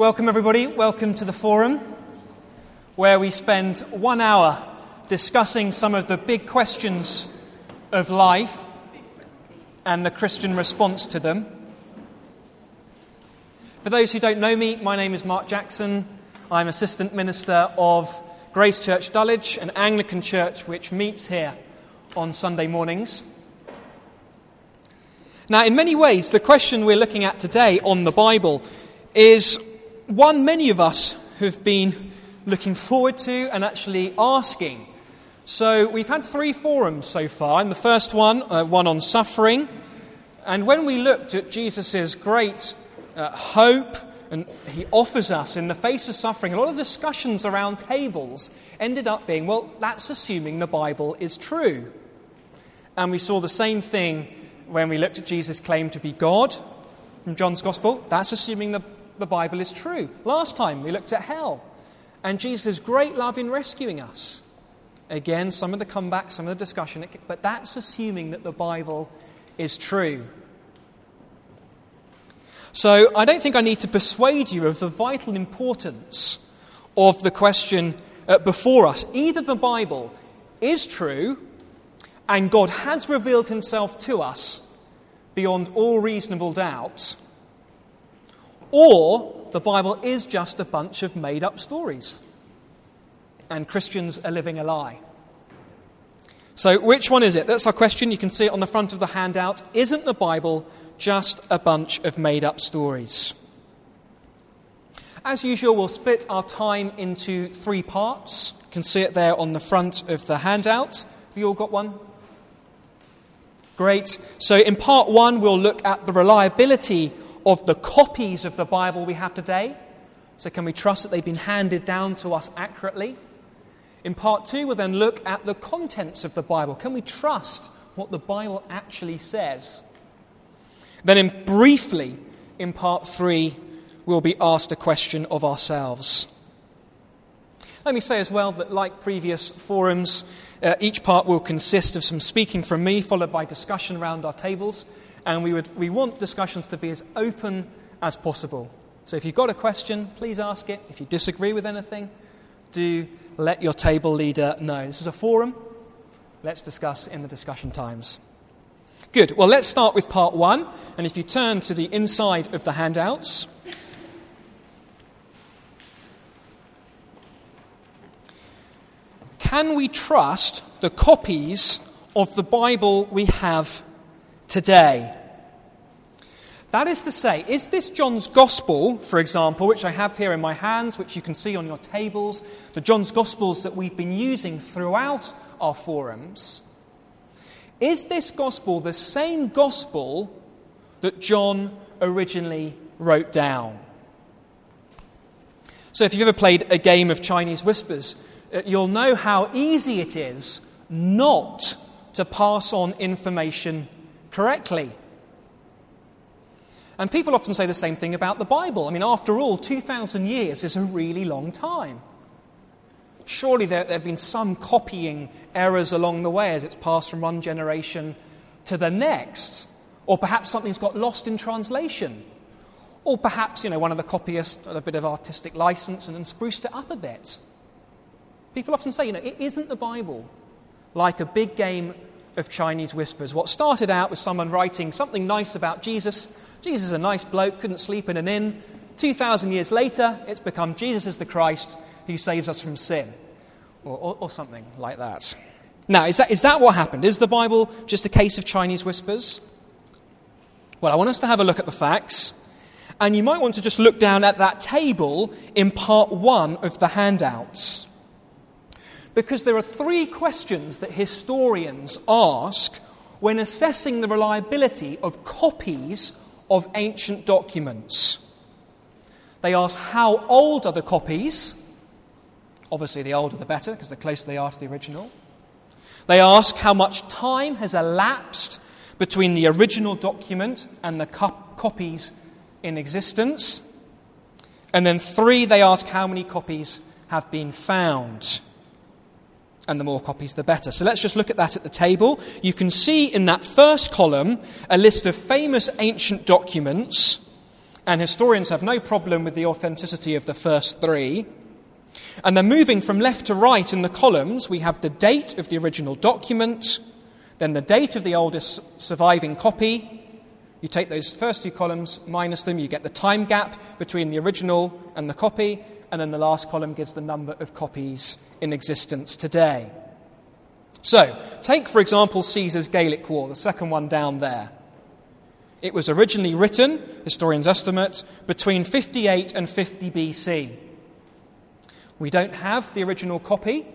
Welcome, everybody. Welcome to the forum, where we spend one hour discussing some of the big questions of life and the Christian response to them. For those who don't know me, my name is Mark Jackson. I'm Assistant Minister of Grace Church Dulwich, an Anglican church which meets here on Sunday mornings. Now, in many ways, the question we're looking at today on the Bible is one many of us have been looking forward to and actually asking. So, we've had three forums so far, and the first one, uh, one on suffering. And when we looked at Jesus' great uh, hope and he offers us in the face of suffering, a lot of discussions around tables ended up being, well, that's assuming the Bible is true. And we saw the same thing when we looked at Jesus' claim to be God from John's Gospel, that's assuming the, the Bible is true. Last time we looked at hell and Jesus' great love in rescuing us. Again, some of the comeback, some of the discussion, but that's assuming that the Bible is true. So I don't think I need to persuade you of the vital importance of the question uh, before us. Either the Bible is true and God has revealed himself to us beyond all reasonable doubt, or the Bible is just a bunch of made up stories and Christians are living a lie. So, which one is it? That's our question. You can see it on the front of the handout. Isn't the Bible just a bunch of made up stories? As usual, we'll split our time into three parts. You can see it there on the front of the handout. Have you all got one? Great. So, in part one, we'll look at the reliability of the copies of the Bible we have today. So, can we trust that they've been handed down to us accurately? In part two, we'll then look at the contents of the Bible. Can we trust what the Bible actually says? Then, in briefly, in part three, we'll be asked a question of ourselves. Let me say as well that, like previous forums, uh, each part will consist of some speaking from me, followed by discussion around our tables. And we, would, we want discussions to be as open as possible. So if you've got a question, please ask it. If you disagree with anything, do let your table leader know. This is a forum. Let's discuss in the discussion times. Good. Well, let's start with part one. And if you turn to the inside of the handouts, can we trust the copies of the Bible we have today? That is to say, is this John's Gospel, for example, which I have here in my hands, which you can see on your tables, the John's Gospels that we've been using throughout our forums, is this Gospel the same Gospel that John originally wrote down? So, if you've ever played a game of Chinese whispers, uh, you'll know how easy it is not to pass on information correctly. And people often say the same thing about the Bible. I mean, after all, 2,000 years is a really long time. Surely there, there have been some copying errors along the way as it's passed from one generation to the next. Or perhaps something's got lost in translation. Or perhaps, you know, one of the copyists had a bit of artistic license and then spruced it up a bit. People often say, you know, it isn't the Bible like a big game of Chinese whispers. What started out with someone writing something nice about Jesus, Jesus is a nice bloke, couldn't sleep in an inn. 2,000 years later, it's become Jesus is the Christ who saves us from sin, or, or, or something like that. Now, is that, is that what happened? Is the Bible just a case of Chinese whispers? Well, I want us to have a look at the facts. And you might want to just look down at that table in part one of the handouts because there are three questions that historians ask when assessing the reliability of copies of ancient documents. They ask how old are the copies? Obviously, the older the better, because the closer they are to the original. They ask how much time has elapsed between the original document and the copies in existence. And then, three, they ask how many copies have been found and the more copies, the better. So let's just look at that at the table. You can see in that first column a list of famous ancient documents, And historians have no problem with the authenticity of the first three. And then moving from left to right in the columns, we have the date of the original document, then the date of the oldest surviving copy. You take those first two columns, minus them, you get the time gap between the original and the copy, and then the last column gives the number of copies in existence today. So, take for example Caesar's Gallic War, the second one down there. It was originally written, historians estimate, between 58 and 50 BC. We don't have the original copy,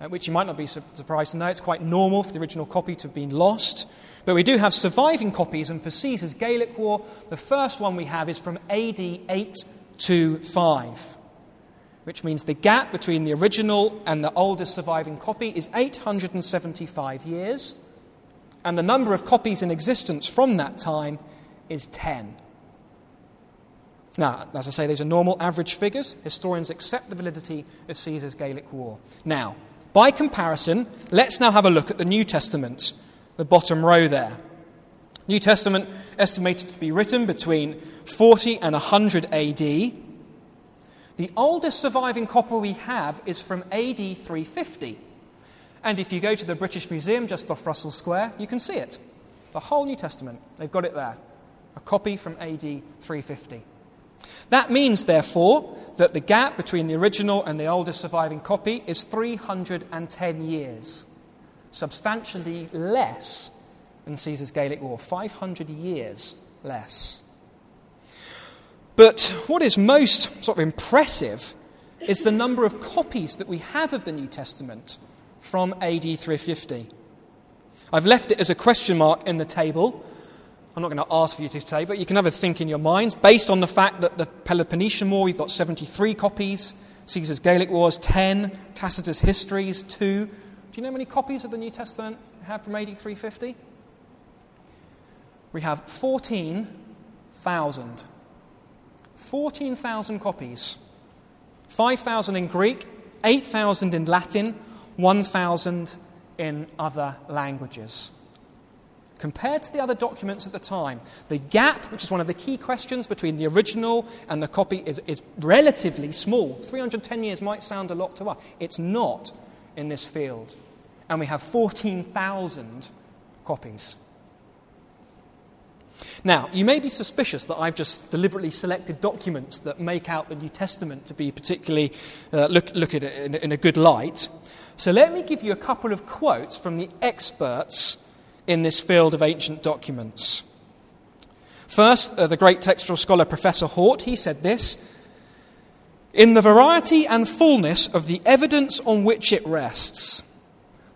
uh, which you might not be surprised to know. It's quite normal for the original copy to have been lost. But we do have surviving copies, and for Caesar's Gallic War, the first one we have is from AD 825, which means the gap between the original and the oldest surviving copy is 875 years and the number of copies in existence from that time is 10. Now, as I say, these are normal average figures. Historians accept the validity of Caesar's Gallic War. Now, by comparison, let's now have a look at the New Testament, the bottom row there. New Testament estimated to be written between 40 and 100 AD. The oldest surviving copy we have is from AD 350. And if you go to the British Museum just off Russell Square, you can see it. The whole New Testament. They've got it there. A copy from AD 350. That means, therefore, that the gap between the original and the oldest surviving copy is 310 years, substantially less than Caesar's Gallic War, 500 years less. But what is most sort of impressive is the number of copies that we have of the New Testament from AD 350. I've left it as a question mark in the table. I'm not going to ask for you to say, but you can have a think in your minds based on the fact that the Peloponnesian War, we've got 73 copies, Caesar's Gallic Wars, 10, Tacitus' Histories, 2. Do you know how many copies of the New Testament we have from AD 350? We have 14,000. 14,000 copies. 5,000 in Greek, 8,000 in Latin, 1,000 in other languages. Compared to the other documents at the time, the gap, which is one of the key questions between the original and the copy, is, is relatively small. 310 years might sound a lot to us. It's not in this field. And we have 14,000 copies. Now, you may be suspicious that I've just deliberately selected documents that make out the New Testament to be particularly, uh, look, look at it in, in a good light. So let me give you a couple of quotes from the experts in this field of ancient documents. First, uh, the great textual scholar Professor Hort, he said this In the variety and fullness of the evidence on which it rests,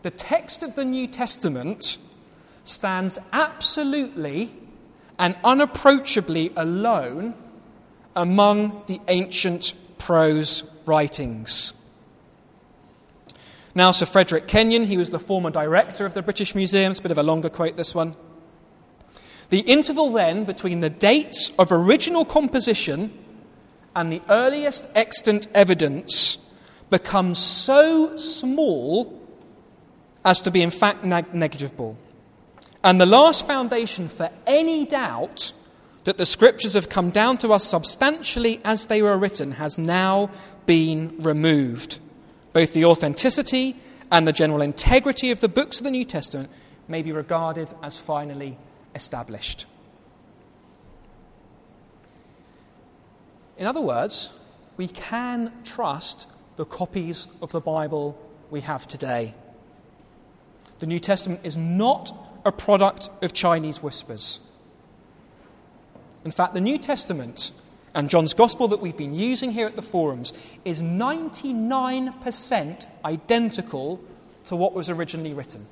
the text of the New Testament stands absolutely and unapproachably alone among the ancient prose writings. Now, Sir Frederick Kenyon, he was the former director of the British Museum. It's a bit of a longer quote, this one. The interval then between the dates of original composition and the earliest extant evidence becomes so small as to be, in fact, neg- negligible. And the last foundation for any doubt that the scriptures have come down to us substantially as they were written has now been removed. Both the authenticity and the general integrity of the books of the New Testament may be regarded as finally established. In other words, we can trust the copies of the Bible we have today. The New Testament is not a product of Chinese whispers. In fact, the New Testament and John's Gospel that we've been using here at the forums is 99% identical to what was originally written.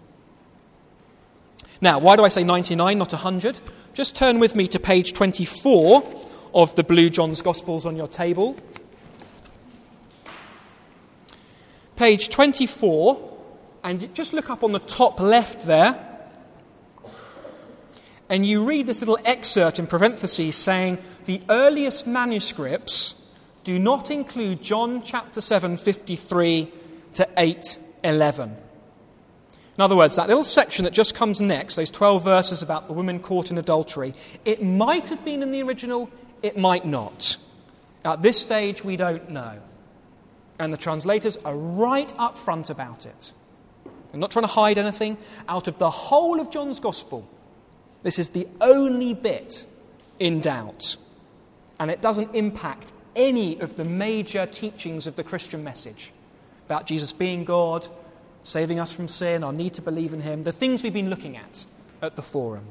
Now, why do I say 99, not 100? Just turn with me to page 24 of the blue John's Gospels on your table. Page 24, and just look up on the top left there and you read this little excerpt in parentheses saying the earliest manuscripts do not include John chapter 7, 53 to 8, 11. In other words, that little section that just comes next, those 12 verses about the women caught in adultery, it might have been in the original, it might not. At this stage, we don't know. And the translators are right up front about it. They're not trying to hide anything. Out of the whole of John's Gospel, this is the only bit in doubt. And it doesn't impact any of the major teachings of the Christian message about Jesus being God, saving us from sin, our need to believe in Him, the things we've been looking at at the forum.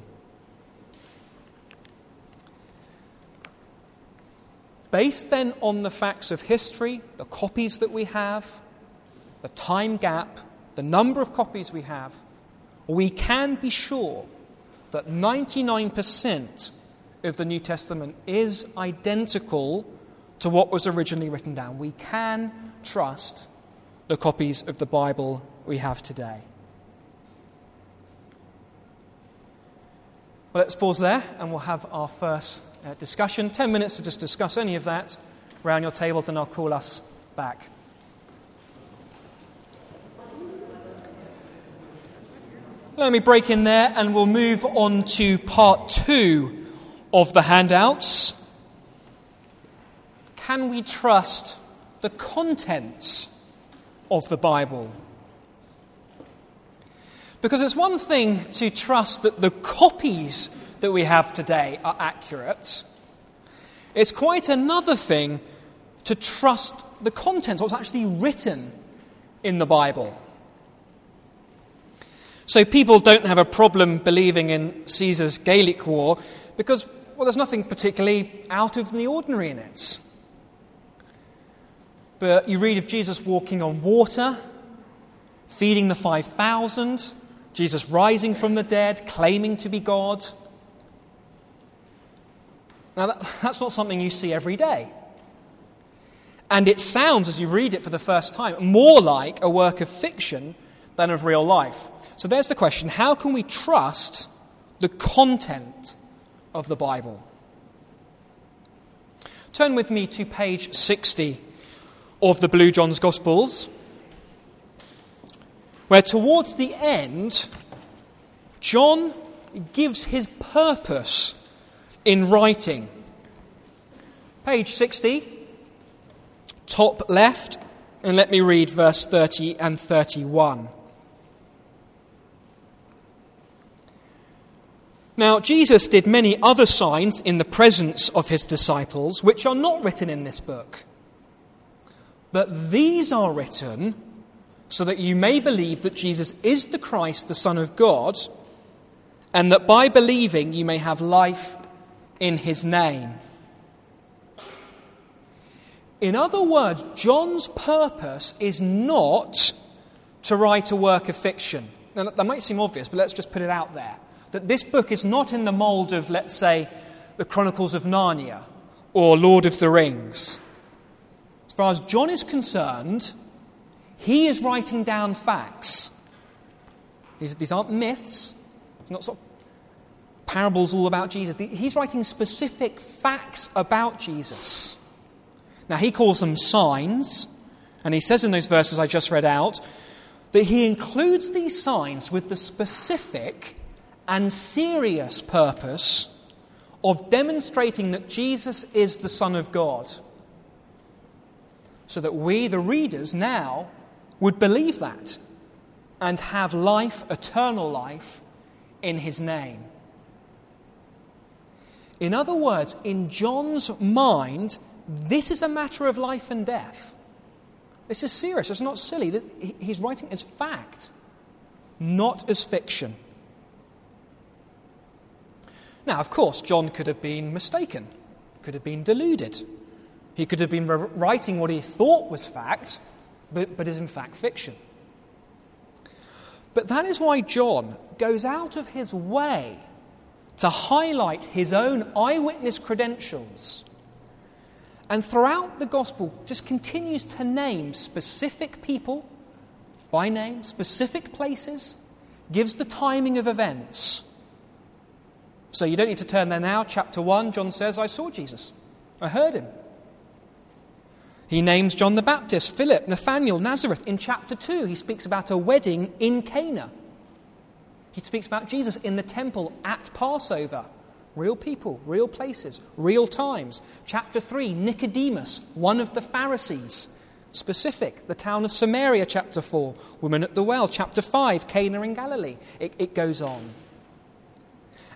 Based then on the facts of history, the copies that we have, the time gap, the number of copies we have, we can be sure that 99% of the New Testament is identical to what was originally written down. We can trust the copies of the Bible we have today. Well, let's pause there and we'll have our first uh, discussion. Ten minutes to just discuss any of that around your tables, and I'll call us back. Let me break in there and we'll move on to part two of the handouts. Can we trust the contents of the Bible? Because it's one thing to trust that the copies that we have today are accurate. It's quite another thing to trust the contents, what's actually written in the Bible. So people don't have a problem believing in Caesar's Gallic War because, well, there's nothing particularly out of the ordinary in it. But you read of Jesus walking on water, feeding the 5,000, Jesus rising from the dead, claiming to be God. Now, that, that's not something you see every day. And it sounds, as you read it for the first time, more like a work of fiction than of real life. So there's the question how can we trust the content of the Bible? Turn with me to page 60 of the Blue John's Gospels, where towards the end, John gives his purpose in writing. Page 60, top left, and let me read verse 30 and 31. Now, Jesus did many other signs in the presence of his disciples, which are not written in this book. But these are written so that you may believe that Jesus is the Christ, the Son of God, and that by believing you may have life in his name. In other words, John's purpose is not to write a work of fiction. Now, that might seem obvious, but let's just put it out there that this book is not in the mold of, let's say, the Chronicles of Narnia or Lord of the Rings. As far as John is concerned, he is writing down facts. These, these aren't myths, not sort of parables all about Jesus. He's writing specific facts about Jesus. Now, he calls them signs, and he says in those verses I just read out that he includes these signs with the specific and serious purpose of demonstrating that Jesus is the Son of God. So that we, the readers, now would believe that and have life, eternal life, in his name. In other words, in John's mind, this is a matter of life and death. This is serious, it's not silly. He's writing as fact, not as fiction. Now, of course, John could have been mistaken, could have been deluded. He could have been writing what he thought was fact, but, but is in fact fiction. But that is why John goes out of his way to highlight his own eyewitness credentials. And throughout the gospel, just continues to name specific people by name, specific places, gives the timing of events. So you don't need to turn there now. Chapter 1, John says, I saw Jesus. I heard him. He names John the Baptist, Philip, Nathanael, Nazareth. In chapter 2, he speaks about a wedding in Cana He speaks about Jesus in the temple at Passover. Real people, real places, real times. Chapter 3, Nicodemus, one of the Pharisees. Specific, the town of Samaria, chapter 4. Women at the well, chapter 5, Cana in Galilee. It, it goes on.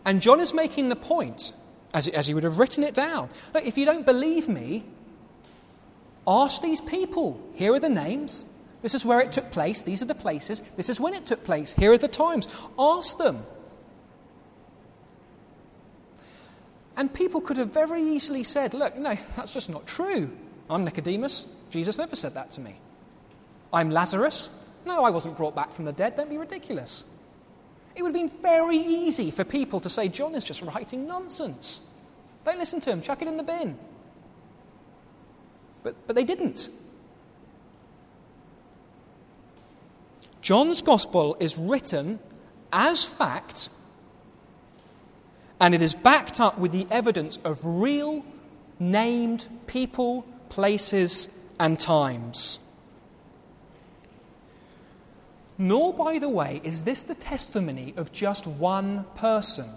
And John is making the point, as, as he would have written it down. Look, if you don't believe me, ask these people. Here are the names. This is where it took place. These are the places. This is when it took place. Here are the times. Ask them. And people could have very easily said, Look, no, that's just not true. I'm Nicodemus. Jesus never said that to me. I'm Lazarus. No, I wasn't brought back from the dead. Don't be ridiculous. It would have been very easy for people to say, John is just writing nonsense. Don't listen to him, chuck it in the bin. But, but they didn't. John's gospel is written as fact, and it is backed up with the evidence of real, named people, places, and times. Nor, by the way, is this the testimony of just one person.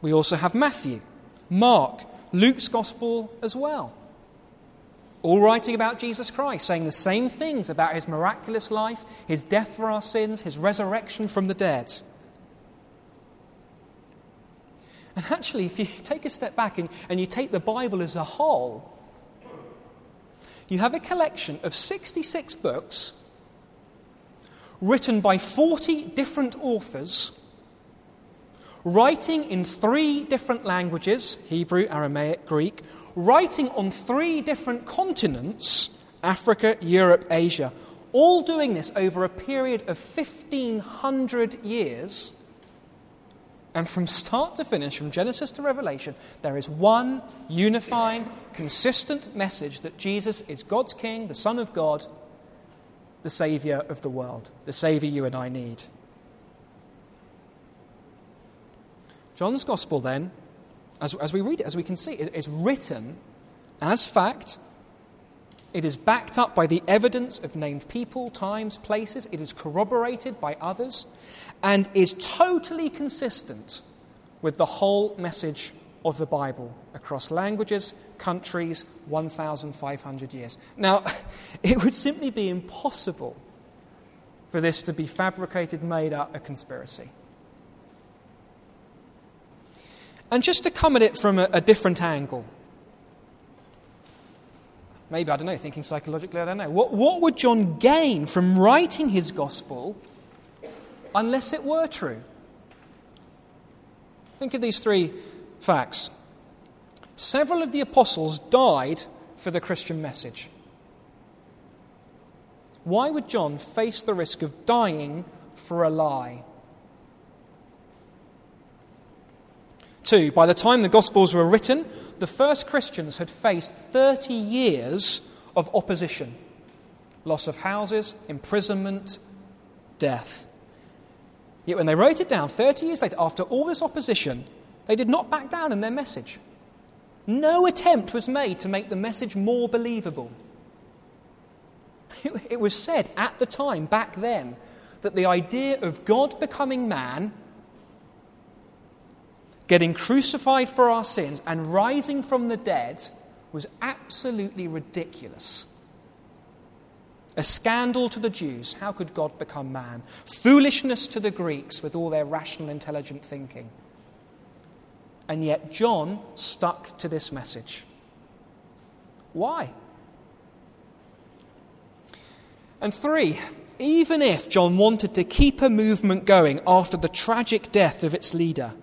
We also have Matthew, Mark, Luke's Gospel as well. All writing about Jesus Christ, saying the same things about his miraculous life, his death for our sins, his resurrection from the dead. And actually, if you take a step back and, and you take the Bible as a whole, you have a collection of 66 books written by 40 different authors, writing in three different languages Hebrew, Aramaic, Greek, writing on three different continents Africa, Europe, Asia, all doing this over a period of 1500 years. And from start to finish, from Genesis to Revelation, there is one unifying, consistent message that Jesus is God's King, the Son of God, the Saviour of the world, the Saviour you and I need. John's Gospel, then, as, as we read it, as we can see, it is written as fact. It is backed up by the evidence of named people, times, places. It is corroborated by others and is totally consistent with the whole message of the Bible across languages, countries, 1,500 years. Now, it would simply be impossible for this to be fabricated, made up, a conspiracy. And just to come at it from a, a different angle, maybe, I don't know, thinking psychologically, I don't know. What, what would John gain from writing his gospel unless it were true? Think of these three facts. Several of the apostles died for the Christian message. Why would John face the risk of dying for a lie? Two, by the time the Gospels were written, the first Christians had faced 30 years of opposition loss of houses, imprisonment, death. Yet when they wrote it down 30 years later, after all this opposition, they did not back down in their message. No attempt was made to make the message more believable. It was said at the time, back then, that the idea of God becoming man, getting crucified for our sins, and rising from the dead was absolutely ridiculous. A scandal to the Jews. How could God become man? Foolishness to the Greeks with all their rational, intelligent thinking. And yet, John stuck to this message. Why? And three, even if John wanted to keep a movement going after the tragic death of its leader,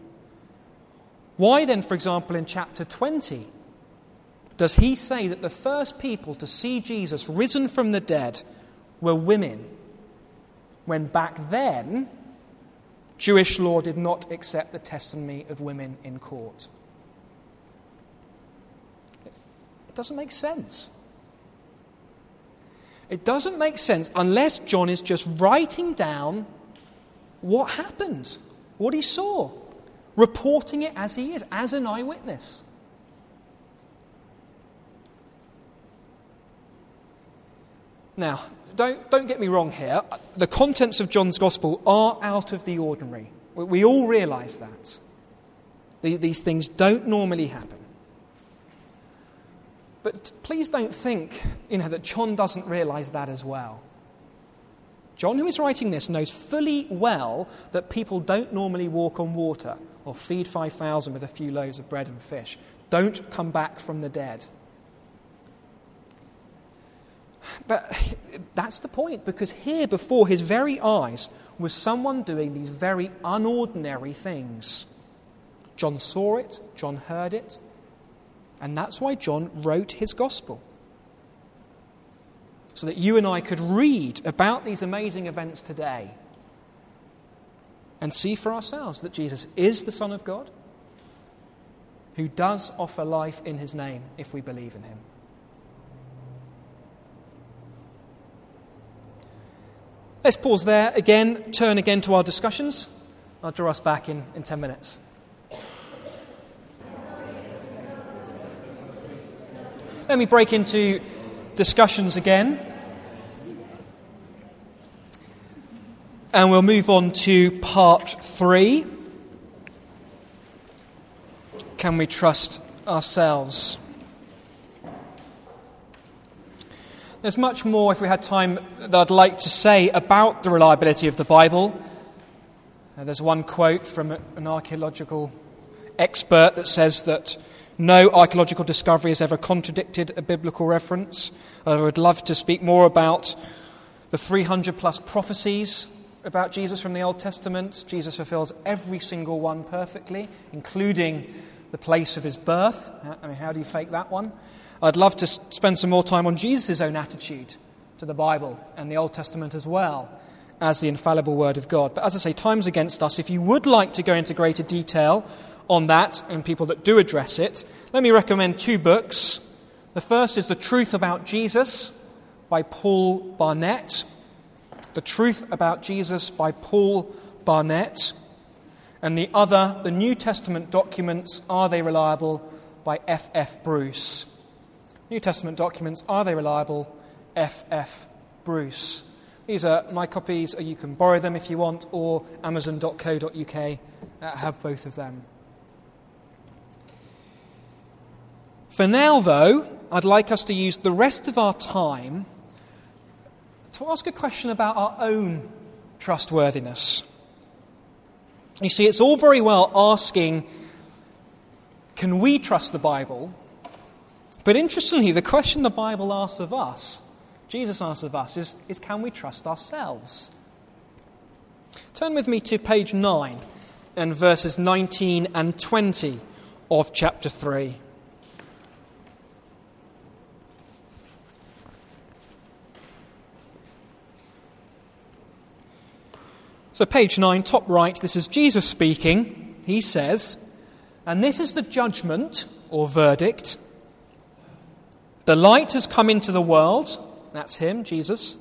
why then, for example, in chapter 20, does he say that the first people to see Jesus risen from the dead were women, when back then Jewish law did not accept the testimony of women in court. It doesn't make sense. It doesn't make sense unless John is just writing down what happened, what he saw, reporting it as he is, as an eyewitness. Now, don't, don't get me wrong here. The contents of John's Gospel are out of the ordinary. We, we all realize that. The, these things don't normally happen. But please don't think you know, that John doesn't realize that as well. John, who is writing this, knows fully well that people don't normally walk on water or feed 5,000 with a few loaves of bread and fish, don't come back from the dead. But that's the point, because here before his very eyes was someone doing these very unordinary things. John saw it, John heard it, and that's why John wrote his gospel so that you and I could read about these amazing events today and see for ourselves that Jesus is the Son of God who does offer life in his name if we believe in him. Let's pause there again, turn again to our discussions. I'll draw us back in, in 10 minutes. Let me break into discussions again. And we'll move on to part three. Can we trust ourselves? There's much more, if we had time, that I'd like to say about the reliability of the Bible. Uh, there's one quote from an archaeological expert that says that no archaeological discovery has ever contradicted a biblical reference. I would love to speak more about the 300 plus prophecies about Jesus from the Old Testament. Jesus fulfills every single one perfectly, including the place of his birth. I mean, how do you fake that one? I'd love to spend some more time on Jesus' own attitude to the Bible and the Old Testament as well as the infallible Word of God. But as I say, time's against us. If you would like to go into greater detail on that and people that do address it, let me recommend two books. The first is The Truth About Jesus by Paul Barnett. The Truth About Jesus by Paul Barnett. And the other, The New Testament Documents Are They Reliable by F. F. Bruce. New Testament Documents Are They Reliable? F. F. Bruce. These are my copies, you can borrow them if you want, or amazon.co.uk uh, have both of them. For now, though, I'd like us to use the rest of our time to ask a question about our own trustworthiness. You see, it's all very well asking, can we trust the Bible? But interestingly, the question the Bible asks of us, Jesus asks of us, is, is can we trust ourselves? Turn with me to page 9 and verses 19 and 20 of chapter 3. So, page 9, top right, this is Jesus speaking. He says, And this is the judgment or verdict. The light has come into the world. That's him, Jesus.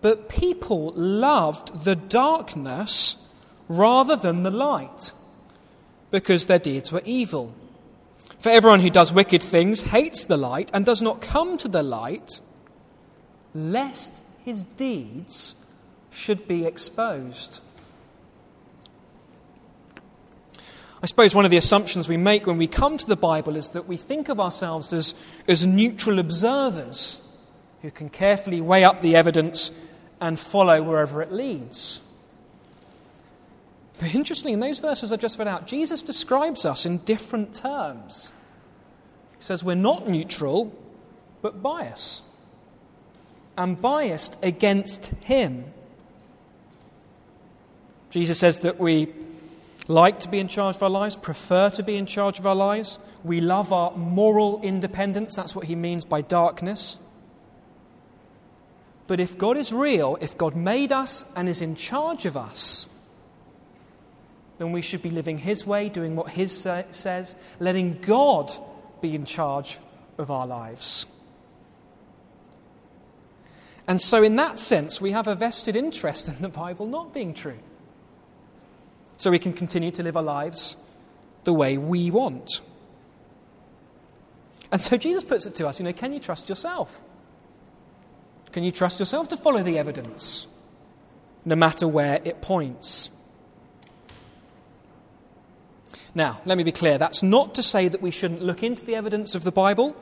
But people loved the darkness rather than the light because their deeds were evil. For everyone who does wicked things hates the light and does not come to the light, lest his deeds should be exposed. I suppose one of the assumptions we make when we come to the Bible is that we think of ourselves as, as neutral observers who can carefully weigh up the evidence and follow wherever it leads. But interestingly, in those verses I just read out, Jesus describes us in different terms. He says we're not neutral, but biased. And biased against Him. Jesus says that we like to be in charge of our lives, prefer to be in charge of our lives. We love our moral independence. That's what he means by darkness. But if God is real, if God made us and is in charge of us, then we should be living His way, doing what His sa- says, letting God be in charge of our lives. And so, in that sense, we have a vested interest in the Bible not being true so we can continue to live our lives the way we want. And so Jesus puts it to us you know, can you trust yourself? Can you trust yourself to follow the evidence, no matter where it points? Now, let me be clear that's not to say that we shouldn't look into the evidence of the Bible.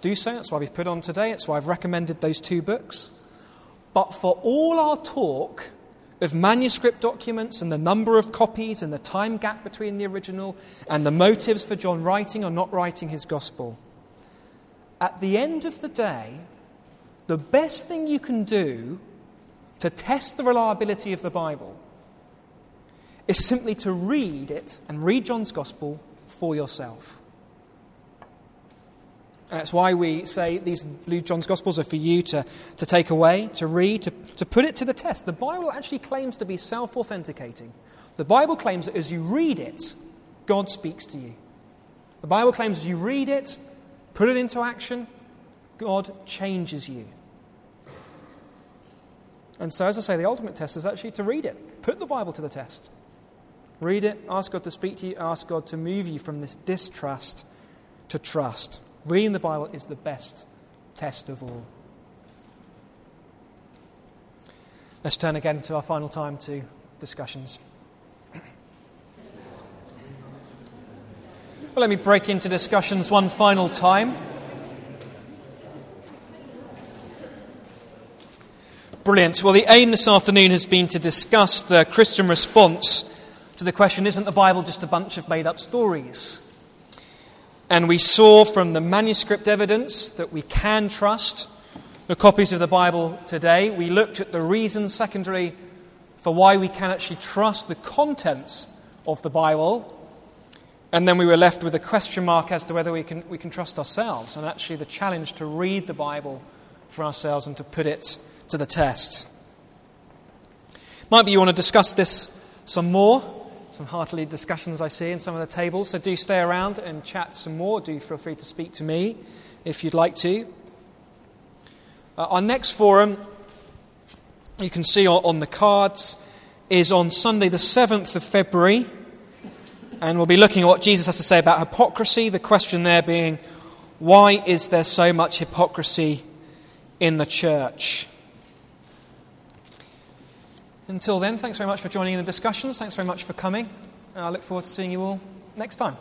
Do so, that's why we've put on today, that's why I've recommended those two books. But for all our talk of manuscript documents and the number of copies and the time gap between the original and the motives for John writing or not writing his gospel. At the end of the day, the best thing you can do to test the reliability of the Bible is simply to read it and read John's gospel for yourself. That's why we say these John's Gospels are for you to, to take away, to read, to, to put it to the test. The Bible actually claims to be self authenticating. The Bible claims that as you read it, God speaks to you. The Bible claims as you read it, put it into action, God changes you. And so, as I say, the ultimate test is actually to read it. Put the Bible to the test. Read it, ask God to speak to you, ask God to move you from this distrust to trust. Reading the Bible is the best test of all. Let's turn again to our final time to discussions. Well, let me break into discussions one final time. Brilliant. Well, the aim this afternoon has been to discuss the Christian response to the question isn't the Bible just a bunch of made up stories? And we saw from the manuscript evidence that we can trust the copies of the Bible today. We looked at the reasons, secondary, for why we can actually trust the contents of the Bible. And then we were left with a question mark as to whether we can, we can trust ourselves, and actually the challenge to read the Bible for ourselves and to put it to the test. Might be you want to discuss this some more some heartily discussions I see in some of the tables. So do stay around and chat some more. Do feel free to speak to me if you'd like to. Uh, our next forum, you can see on the cards, is on Sunday, the 7th of February. And we'll be looking at what Jesus has to say about hypocrisy. The question there being, why is there so much hypocrisy in the church? Until then, thanks very much for joining in the discussions. Thanks very much for coming. And I look forward to seeing you all next time.